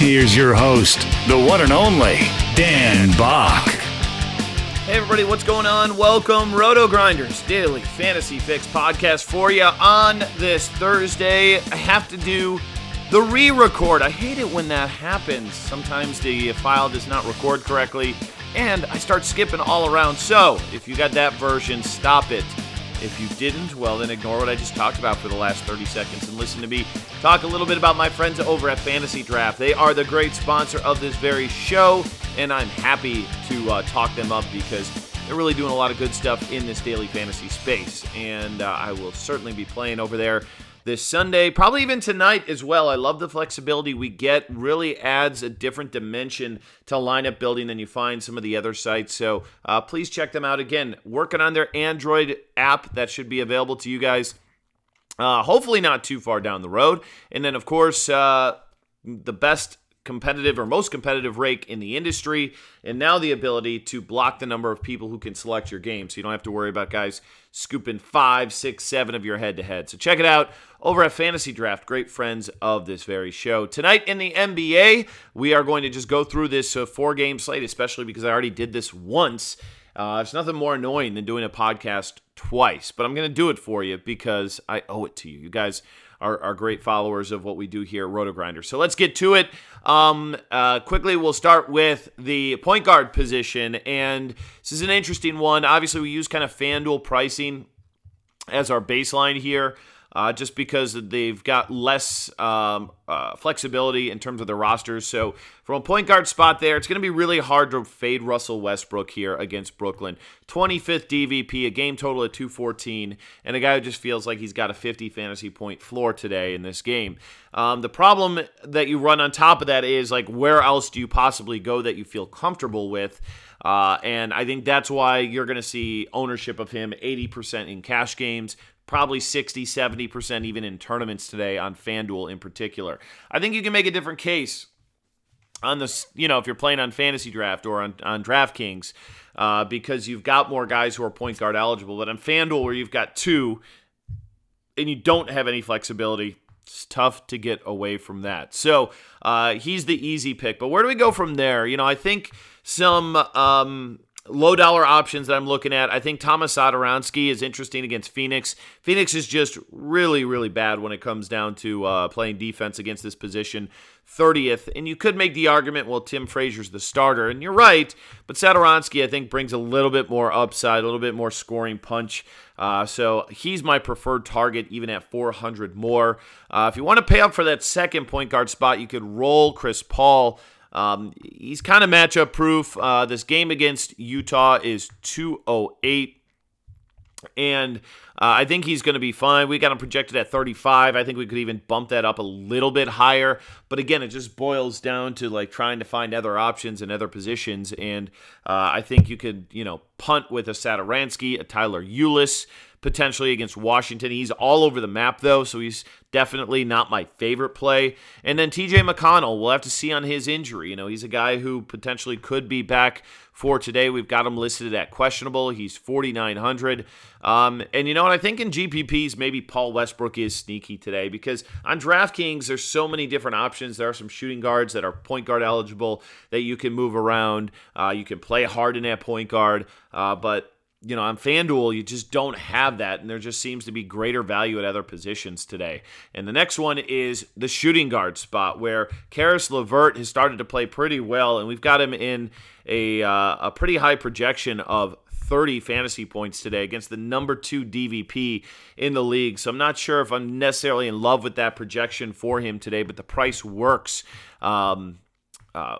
Here's your host, the one and only Dan Back. Hey everybody, what's going on? Welcome, Roto Grinders Daily Fantasy Fix podcast for you on this Thursday. I have to do the re-record. I hate it when that happens. Sometimes the file does not record correctly, and I start skipping all around. So if you got that version, stop it. If you didn't, well, then ignore what I just talked about for the last 30 seconds and listen to me talk a little bit about my friends over at Fantasy Draft. They are the great sponsor of this very show, and I'm happy to uh, talk them up because they're really doing a lot of good stuff in this daily fantasy space. And uh, I will certainly be playing over there this Sunday, probably even tonight as well. I love the flexibility we get. Really adds a different dimension to lineup building than you find some of the other sites. So uh, please check them out. Again, working on their Android app that should be available to you guys. Uh, hopefully not too far down the road. And then, of course, uh, the best competitive or most competitive rake in the industry, and now the ability to block the number of people who can select your game. So you don't have to worry about guys scooping five, six, seven of your head to head. So check it out over at Fantasy Draft, great friends of this very show. Tonight in the NBA, we are going to just go through this uh, four game slate, especially because I already did this once. Uh, it's nothing more annoying than doing a podcast twice, but I'm going to do it for you because I owe it to you. You guys are, are great followers of what we do here at Roto Grinder. So let's get to it. Um, uh, quickly, we'll start with the point guard position. And this is an interesting one. Obviously, we use kind of FanDuel pricing as our baseline here uh, just because they've got less um, uh, flexibility in terms of their rosters. So, from a point guard spot there, it's going to be really hard to fade Russell Westbrook here against Brooklyn. 25th DVP, a game total of 214, and a guy who just feels like he's got a 50 fantasy point floor today in this game. Um, the problem that you run on top of that is like, where else do you possibly go that you feel comfortable with? Uh, and I think that's why you're going to see ownership of him 80% in cash games, probably 60, 70% even in tournaments today on FanDuel in particular. I think you can make a different case on this, you know, if you're playing on fantasy draft or on, on DraftKings, uh, because you've got more guys who are point guard eligible. But on FanDuel, where you've got two and you don't have any flexibility, it's tough to get away from that. So uh, he's the easy pick. But where do we go from there? You know, I think some um, low dollar options that I'm looking at. I think Thomas Satoransky is interesting against Phoenix. Phoenix is just really, really bad when it comes down to uh, playing defense against this position. 30th, and you could make the argument, well, Tim Frazier's the starter, and you're right, but Satoransky, I think, brings a little bit more upside, a little bit more scoring punch. Uh, so he's my preferred target, even at 400 more. Uh, if you want to pay up for that second point guard spot, you could roll Chris Paul. Um, he's kind of matchup proof. Uh, this game against Utah is 208. And uh, I think he's going to be fine. We got him projected at 35. I think we could even bump that up a little bit higher. But again, it just boils down to like trying to find other options and other positions. And uh, I think you could, you know, punt with a Satoransky, a Tyler Ulis potentially against Washington. He's all over the map, though, so he's definitely not my favorite play. And then TJ McConnell, we'll have to see on his injury. You know, he's a guy who potentially could be back for today. We've got him listed at questionable. He's 4,900. Um, and you know what? I think in GPPs, maybe Paul Westbrook is sneaky today because on DraftKings, there's so many different options. There are some shooting guards that are point guard eligible that you can move around. Uh, you can play hard in that point guard. Uh, but you know, on FanDuel, you just don't have that, and there just seems to be greater value at other positions today. And the next one is the shooting guard spot, where Caris LeVert has started to play pretty well, and we've got him in a uh, a pretty high projection of 30 fantasy points today against the number two DVP in the league. So I'm not sure if I'm necessarily in love with that projection for him today, but the price works. Um, uh,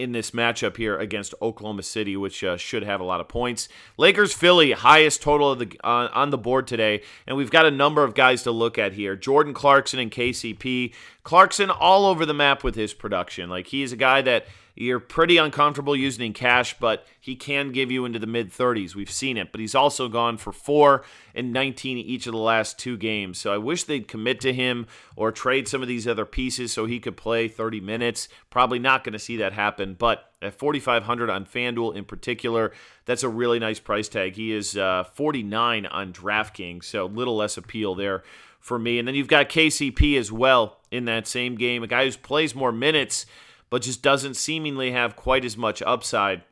in this matchup here against Oklahoma City, which uh, should have a lot of points. Lakers Philly highest total of the uh, on the board today, and we've got a number of guys to look at here. Jordan Clarkson and KCP. Clarkson all over the map with his production. Like he's a guy that you're pretty uncomfortable using in cash, but he can give you into the mid 30s. We've seen it, but he's also gone for four and 19 each of the last two games. So I wish they'd commit to him or trade some of these other pieces so he could play 30 minutes. Probably not going to see that happen, but at 4,500 on FanDuel in particular, that's a really nice price tag. He is uh, 49 on DraftKings, so little less appeal there for me. And then you've got KCP as well in that same game, a guy who plays more minutes but just doesn't seemingly have quite as much upside.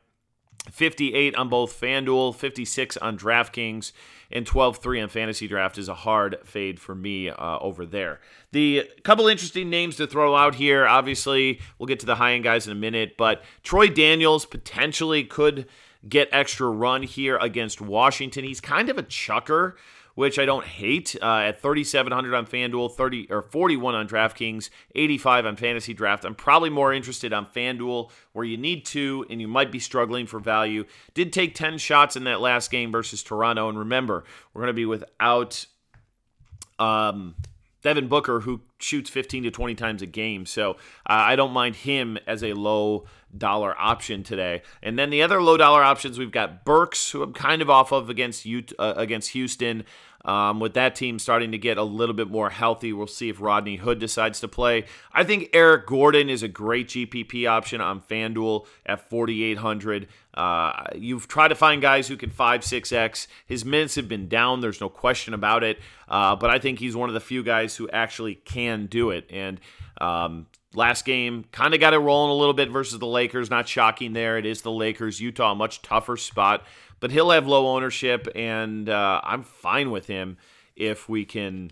58 on both FanDuel, 56 on DraftKings, and 12-3 on Fantasy Draft is a hard fade for me uh, over there. The couple interesting names to throw out here. Obviously, we'll get to the high end guys in a minute, but Troy Daniels potentially could get extra run here against Washington. He's kind of a chucker which I don't hate. Uh, at 3,700 on FanDuel, 30 or 41 on DraftKings, 85 on Fantasy Draft. I'm probably more interested on FanDuel, where you need to and you might be struggling for value. Did take 10 shots in that last game versus Toronto, and remember, we're going to be without. Um, Devin Booker, who shoots 15 to 20 times a game. So uh, I don't mind him as a low dollar option today. And then the other low dollar options, we've got Burks, who I'm kind of off of against uh, against Houston. Um, with that team starting to get a little bit more healthy, we'll see if Rodney Hood decides to play. I think Eric Gordon is a great GPP option on FanDuel at 4,800. Uh, you've tried to find guys who can 5, 6X. His minutes have been down, there's no question about it. Uh, but I think he's one of the few guys who actually can do it. And um, last game kind of got it rolling a little bit versus the Lakers. Not shocking there. It is the Lakers. Utah, much tougher spot but he'll have low ownership, and uh, I'm fine with him if we can,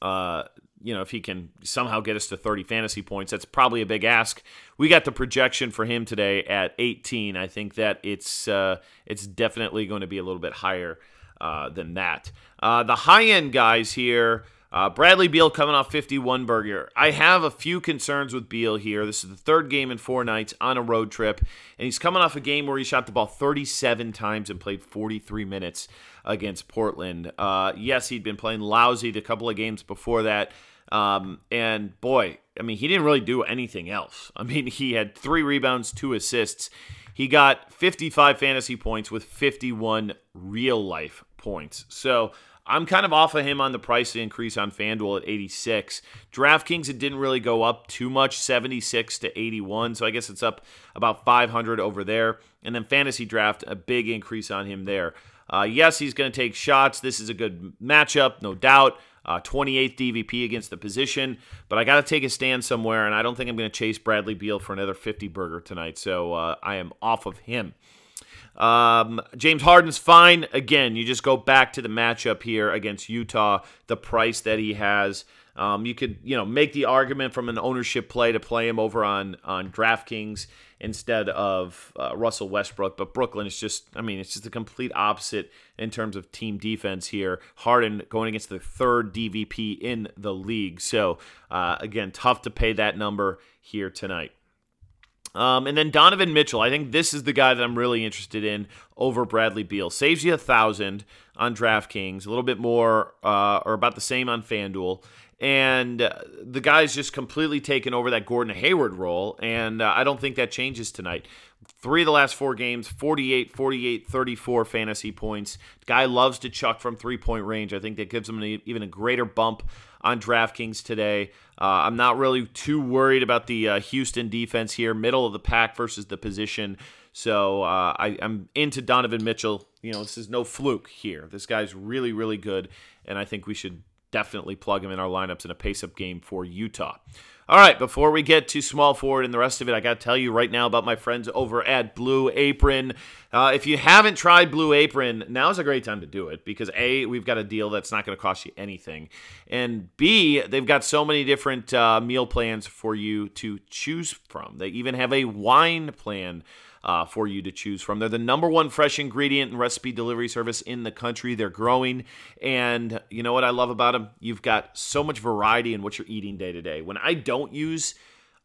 uh, you know, if he can somehow get us to 30 fantasy points. That's probably a big ask. We got the projection for him today at 18. I think that it's uh, it's definitely going to be a little bit higher uh, than that. Uh, the high end guys here. Uh, Bradley Beal coming off 51 burger. I have a few concerns with Beal here. This is the third game in four nights on a road trip, and he's coming off a game where he shot the ball 37 times and played 43 minutes against Portland. Uh, yes, he'd been playing lousy the couple of games before that. Um, and boy, I mean, he didn't really do anything else. I mean, he had three rebounds, two assists. He got 55 fantasy points with 51 real life points. So I'm kind of off of him on the price increase on FanDuel at 86. DraftKings, it didn't really go up too much, 76 to 81. So I guess it's up about 500 over there. And then Fantasy Draft, a big increase on him there. Uh, yes, he's going to take shots. This is a good matchup, no doubt. Uh, 28th DVP against the position, but I got to take a stand somewhere, and I don't think I'm going to chase Bradley Beal for another 50 burger tonight. So uh, I am off of him. Um, James Harden's fine. Again, you just go back to the matchup here against Utah, the price that he has. Um, you could, you know, make the argument from an ownership play to play him over on on DraftKings instead of uh, Russell Westbrook. But Brooklyn is just, I mean, it's just the complete opposite in terms of team defense here. Harden going against the third DVP in the league. So uh, again, tough to pay that number here tonight. Um, and then Donovan Mitchell, I think this is the guy that I'm really interested in over Bradley Beal. Saves you a thousand on DraftKings, a little bit more uh, or about the same on FanDuel. And uh, the guy's just completely taken over that Gordon Hayward role. And uh, I don't think that changes tonight. Three of the last four games 48, 48, 34 fantasy points. Guy loves to chuck from three point range. I think that gives him an, even a greater bump on DraftKings today. Uh, I'm not really too worried about the uh, Houston defense here, middle of the pack versus the position. So uh, I, am into Donovan Mitchell. You know, this is no fluke here. This guy's really, really good, and I think we should definitely plug him in our lineups in a pace-up game for Utah. All right, before we get to small forward and the rest of it, I got to tell you right now about my friends over at Blue Apron. Uh, if you haven't tried Blue Apron, now's a great time to do it because A, we've got a deal that's not going to cost you anything. And B, they've got so many different uh, meal plans for you to choose from. They even have a wine plan uh, for you to choose from. They're the number one fresh ingredient and recipe delivery service in the country. They're growing. And you know what I love about them? You've got so much variety in what you're eating day to day. When I don't use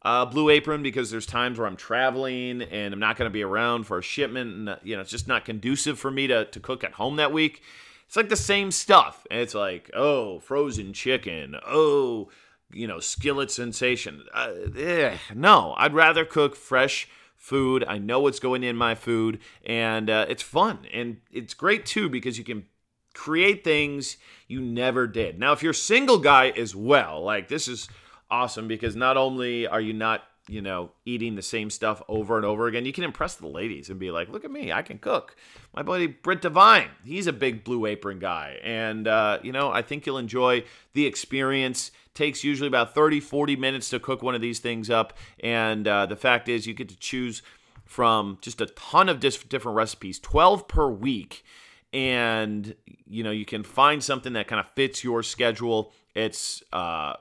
uh, Blue Apron because there's times where I'm traveling and I'm not going to be around for a shipment, and you know it's just not conducive for me to to cook at home that week. It's like the same stuff. It's like, oh, frozen chicken. Oh, you know, skillet sensation. Uh, eh, no, I'd rather cook fresh food. I know what's going in my food, and uh, it's fun. And it's great too because you can create things you never did. Now, if you're a single guy as well, like this is awesome because not only are you not you know, eating the same stuff over and over again. You can impress the ladies and be like, look at me, I can cook. My buddy Britt Devine, he's a big blue apron guy. And, uh, you know, I think you'll enjoy the experience. Takes usually about 30, 40 minutes to cook one of these things up. And uh, the fact is, you get to choose from just a ton of different recipes, 12 per week. And, you know, you can find something that kind of fits your schedule. It's, uh,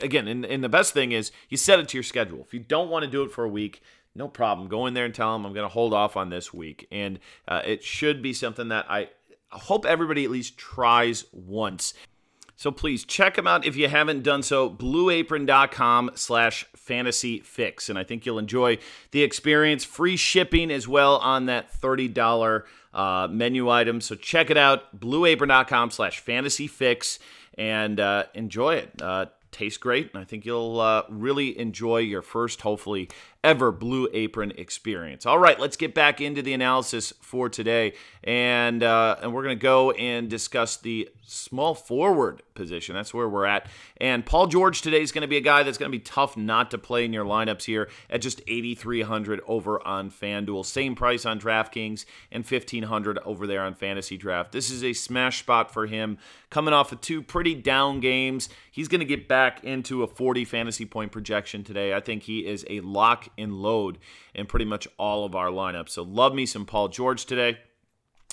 again, and, and the best thing is you set it to your schedule. If you don't want to do it for a week, no problem. Go in there and tell them I'm going to hold off on this week, and uh, it should be something that I hope everybody at least tries once. So please check them out if you haven't done so. BlueApron.com slash fantasy fix. And I think you'll enjoy the experience. Free shipping as well on that $30 uh, menu item. So check it out. BlueApron.com slash fantasy fix and uh, enjoy it. Uh, tastes great, and I think you'll uh, really enjoy your first, hopefully, ever Blue Apron experience. All right, let's get back into the analysis for today, and uh, and we're going to go and discuss the small forward position. That's where we're at. And Paul George today is going to be a guy that's going to be tough not to play in your lineups here at just 8,300 over on FanDuel. Same price on DraftKings and 1,500 over there on Fantasy Draft. This is a smash spot for him coming off of two pretty down games. He's going to get back into a 40 fantasy point projection today. I think he is a lock and load in pretty much all of our lineups. So love me some Paul George today.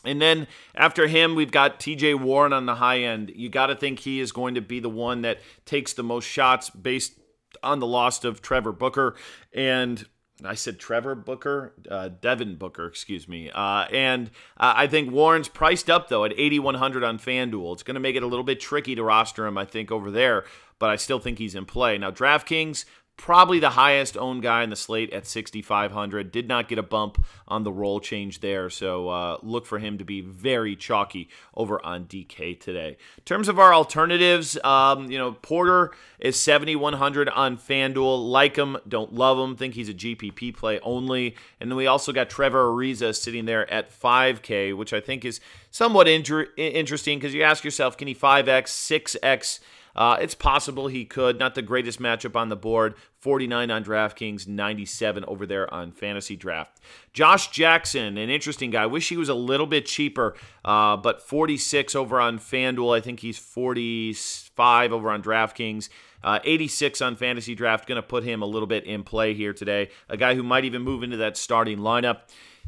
And then after him, we've got TJ Warren on the high end. You got to think he is going to be the one that takes the most shots based on the loss of Trevor Booker. And I said Trevor Booker, uh, Devin Booker, excuse me. Uh, and uh, I think Warren's priced up, though, at 8,100 on FanDuel. It's going to make it a little bit tricky to roster him, I think, over there, but I still think he's in play. Now, DraftKings, probably the highest owned guy in the slate at 6500 did not get a bump on the role change there so uh, look for him to be very chalky over on dk today. In terms of our alternatives um, you know porter is 7100 on fanduel. Like him don't love him think he's a gpp play only. And then we also got trevor ariza sitting there at 5k which i think is somewhat inter- interesting because you ask yourself can he 5x 6x uh, it's possible he could. Not the greatest matchup on the board. 49 on DraftKings, 97 over there on Fantasy Draft. Josh Jackson, an interesting guy. Wish he was a little bit cheaper, uh, but 46 over on FanDuel. I think he's 45 over on DraftKings. Uh, 86 on fantasy draft, going to put him a little bit in play here today. A guy who might even move into that starting lineup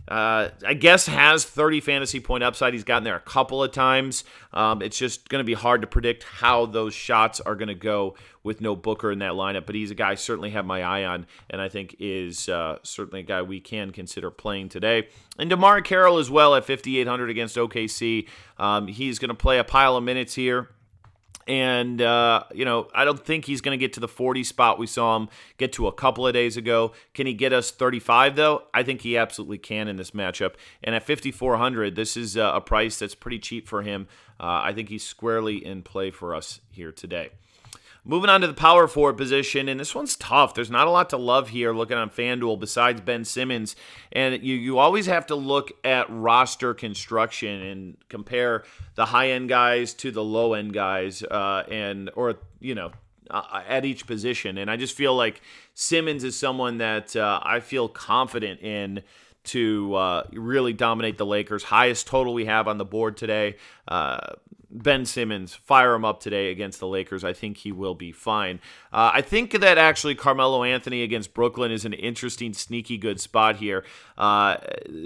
uh, I guess has 30 fantasy point upside. He's gotten there a couple of times. Um, it's just going to be hard to predict how those shots are going to go with no Booker in that lineup. But he's a guy I certainly have my eye on, and I think is uh, certainly a guy we can consider playing today. And DeMarre Carroll as well at 5,800 against OKC. Um, he's going to play a pile of minutes here. And, uh, you know, I don't think he's going to get to the 40 spot we saw him get to a couple of days ago. Can he get us 35, though? I think he absolutely can in this matchup. And at 5,400, this is uh, a price that's pretty cheap for him. Uh, I think he's squarely in play for us here today. Moving on to the power forward position, and this one's tough. There's not a lot to love here looking on FanDuel besides Ben Simmons. And you, you always have to look at roster construction and compare the high end guys to the low end guys, uh, and or you know uh, at each position. And I just feel like Simmons is someone that uh, I feel confident in to uh, really dominate the Lakers. Highest total we have on the board today. Ben Simmons, fire him up today against the Lakers. I think he will be fine. Uh, I think that actually Carmelo Anthony against Brooklyn is an interesting, sneaky good spot here. Uh,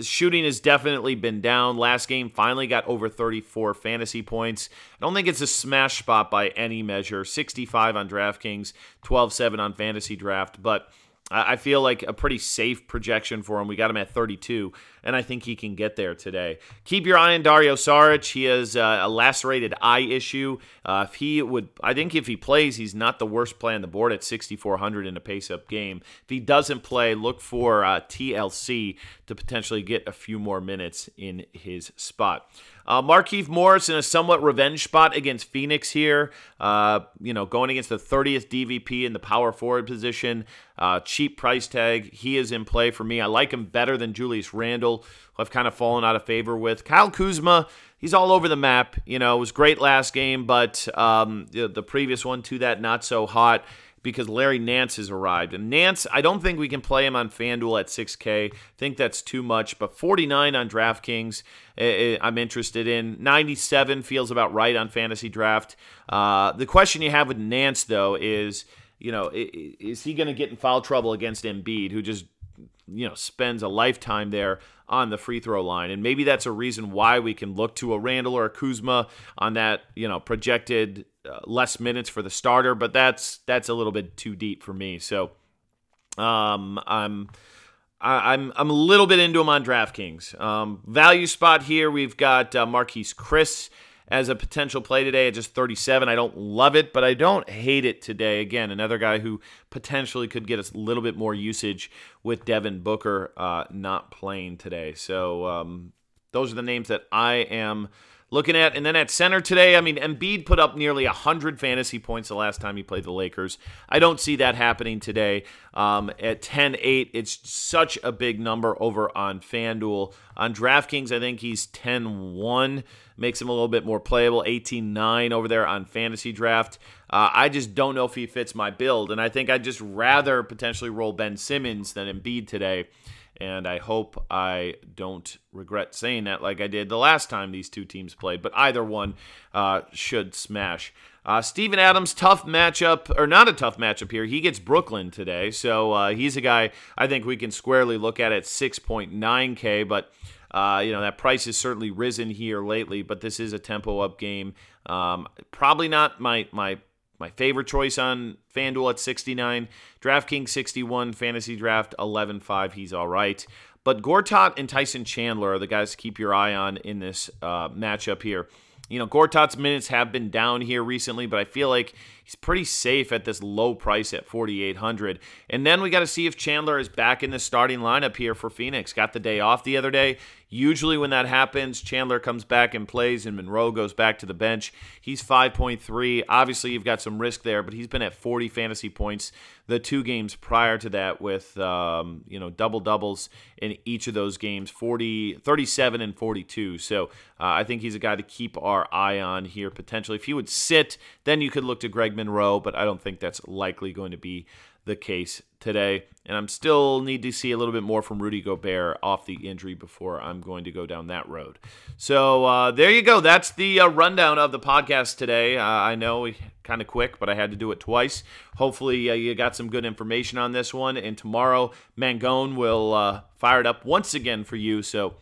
shooting has definitely been down. Last game finally got over 34 fantasy points. I don't think it's a smash spot by any measure. 65 on DraftKings, 12 7 on Fantasy Draft, but. I feel like a pretty safe projection for him. We got him at 32, and I think he can get there today. Keep your eye on Dario Saric. He has uh, a lacerated eye issue. Uh, if he would, I think if he plays, he's not the worst play on the board at 6,400 in a pace-up game. If he doesn't play, look for uh, TLC to potentially get a few more minutes in his spot. Uh, Markieff Morris in a somewhat revenge spot against Phoenix here. Uh, you know, going against the 30th DVP in the power forward position. Uh, cheap price tag. He is in play for me. I like him better than Julius Randle, who I've kind of fallen out of favor with. Kyle Kuzma, he's all over the map. You know, it was great last game, but um, the, the previous one to that, not so hot because Larry Nance has arrived. And Nance, I don't think we can play him on FanDuel at 6K. I think that's too much. But 49 on DraftKings, eh, eh, I'm interested in. 97 feels about right on Fantasy Draft. Uh, the question you have with Nance, though, is, you know, is he going to get in foul trouble against Embiid, who just you know spends a lifetime there on the free throw line and maybe that's a reason why we can look to a Randle or a Kuzma on that you know projected uh, less minutes for the starter but that's that's a little bit too deep for me so um I'm I, am I'm a little bit into him on DraftKings. Um, value spot here, we've got uh, Marquese Chriss as a potential play today at just 37. I don't love it, but I don't hate it today. Again, another guy who potentially could get a little bit more usage with Devin Booker uh, not playing today. So um, those are the names that I am looking at. And then at center today, I mean, Embiid put up nearly 100 fantasy points the last time he played the Lakers. I don't see that happening today. Um, at 10 8, it's such a big number over on FanDuel. On DraftKings, I think he's 10 1 makes him a little bit more playable. 18 9 over there on fantasy draft. Uh, I just don't know if he fits my build, and I think I'd just rather potentially roll Ben Simmons than Embiid today. And I hope I don't regret saying that like I did the last time these two teams played, but either one uh, should smash. Uh, Steven Adams, tough matchup, or not a tough matchup here. He gets Brooklyn today, so uh, he's a guy I think we can squarely look at at 6.9K, but uh, you know, that price has certainly risen here lately, but this is a tempo up game. Um, probably not my my my favorite choice on FanDuel at 69, DraftKings 61, Fantasy Draft 11.5. He's all right. But Gortat and Tyson Chandler are the guys to keep your eye on in this uh, matchup here. You know, Gortat's minutes have been down here recently, but I feel like he's pretty safe at this low price at 4800 And then we got to see if Chandler is back in the starting lineup here for Phoenix. Got the day off the other day. Usually, when that happens, Chandler comes back and plays, and Monroe goes back to the bench. He's 5.3. Obviously, you've got some risk there, but he's been at 40 fantasy points the two games prior to that with um, you know double doubles in each of those games 40 37 and 42 so uh, i think he's a guy to keep our eye on here potentially if he would sit then you could look to greg monroe but i don't think that's likely going to be the case today. And I'm still need to see a little bit more from Rudy Gobert off the injury before I'm going to go down that road. So uh, there you go. That's the uh, rundown of the podcast today. Uh, I know we kind of quick, but I had to do it twice. Hopefully, uh, you got some good information on this one. And tomorrow, Mangone will uh, fire it up once again for you. So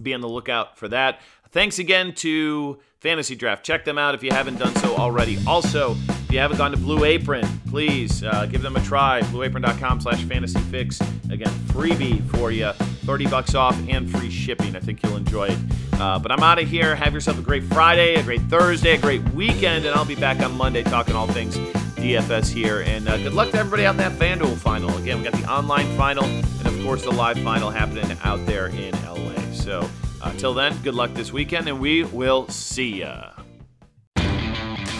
be on the lookout for that. Thanks again to Fantasy Draft. Check them out if you haven't done so already. Also, if you haven't gone to Blue Apron, please uh, give them a try. BlueApron.com slash fantasyfix. Again, freebie for you. 30 bucks off and free shipping. I think you'll enjoy it. Uh, but I'm out of here. Have yourself a great Friday, a great Thursday, a great weekend, and I'll be back on Monday talking all things DFS here. And uh, good luck to everybody out in that FanDuel final. Again, we got the online final and, of course, the live final happening out there in LA. So, until then, good luck this weekend, and we will see ya.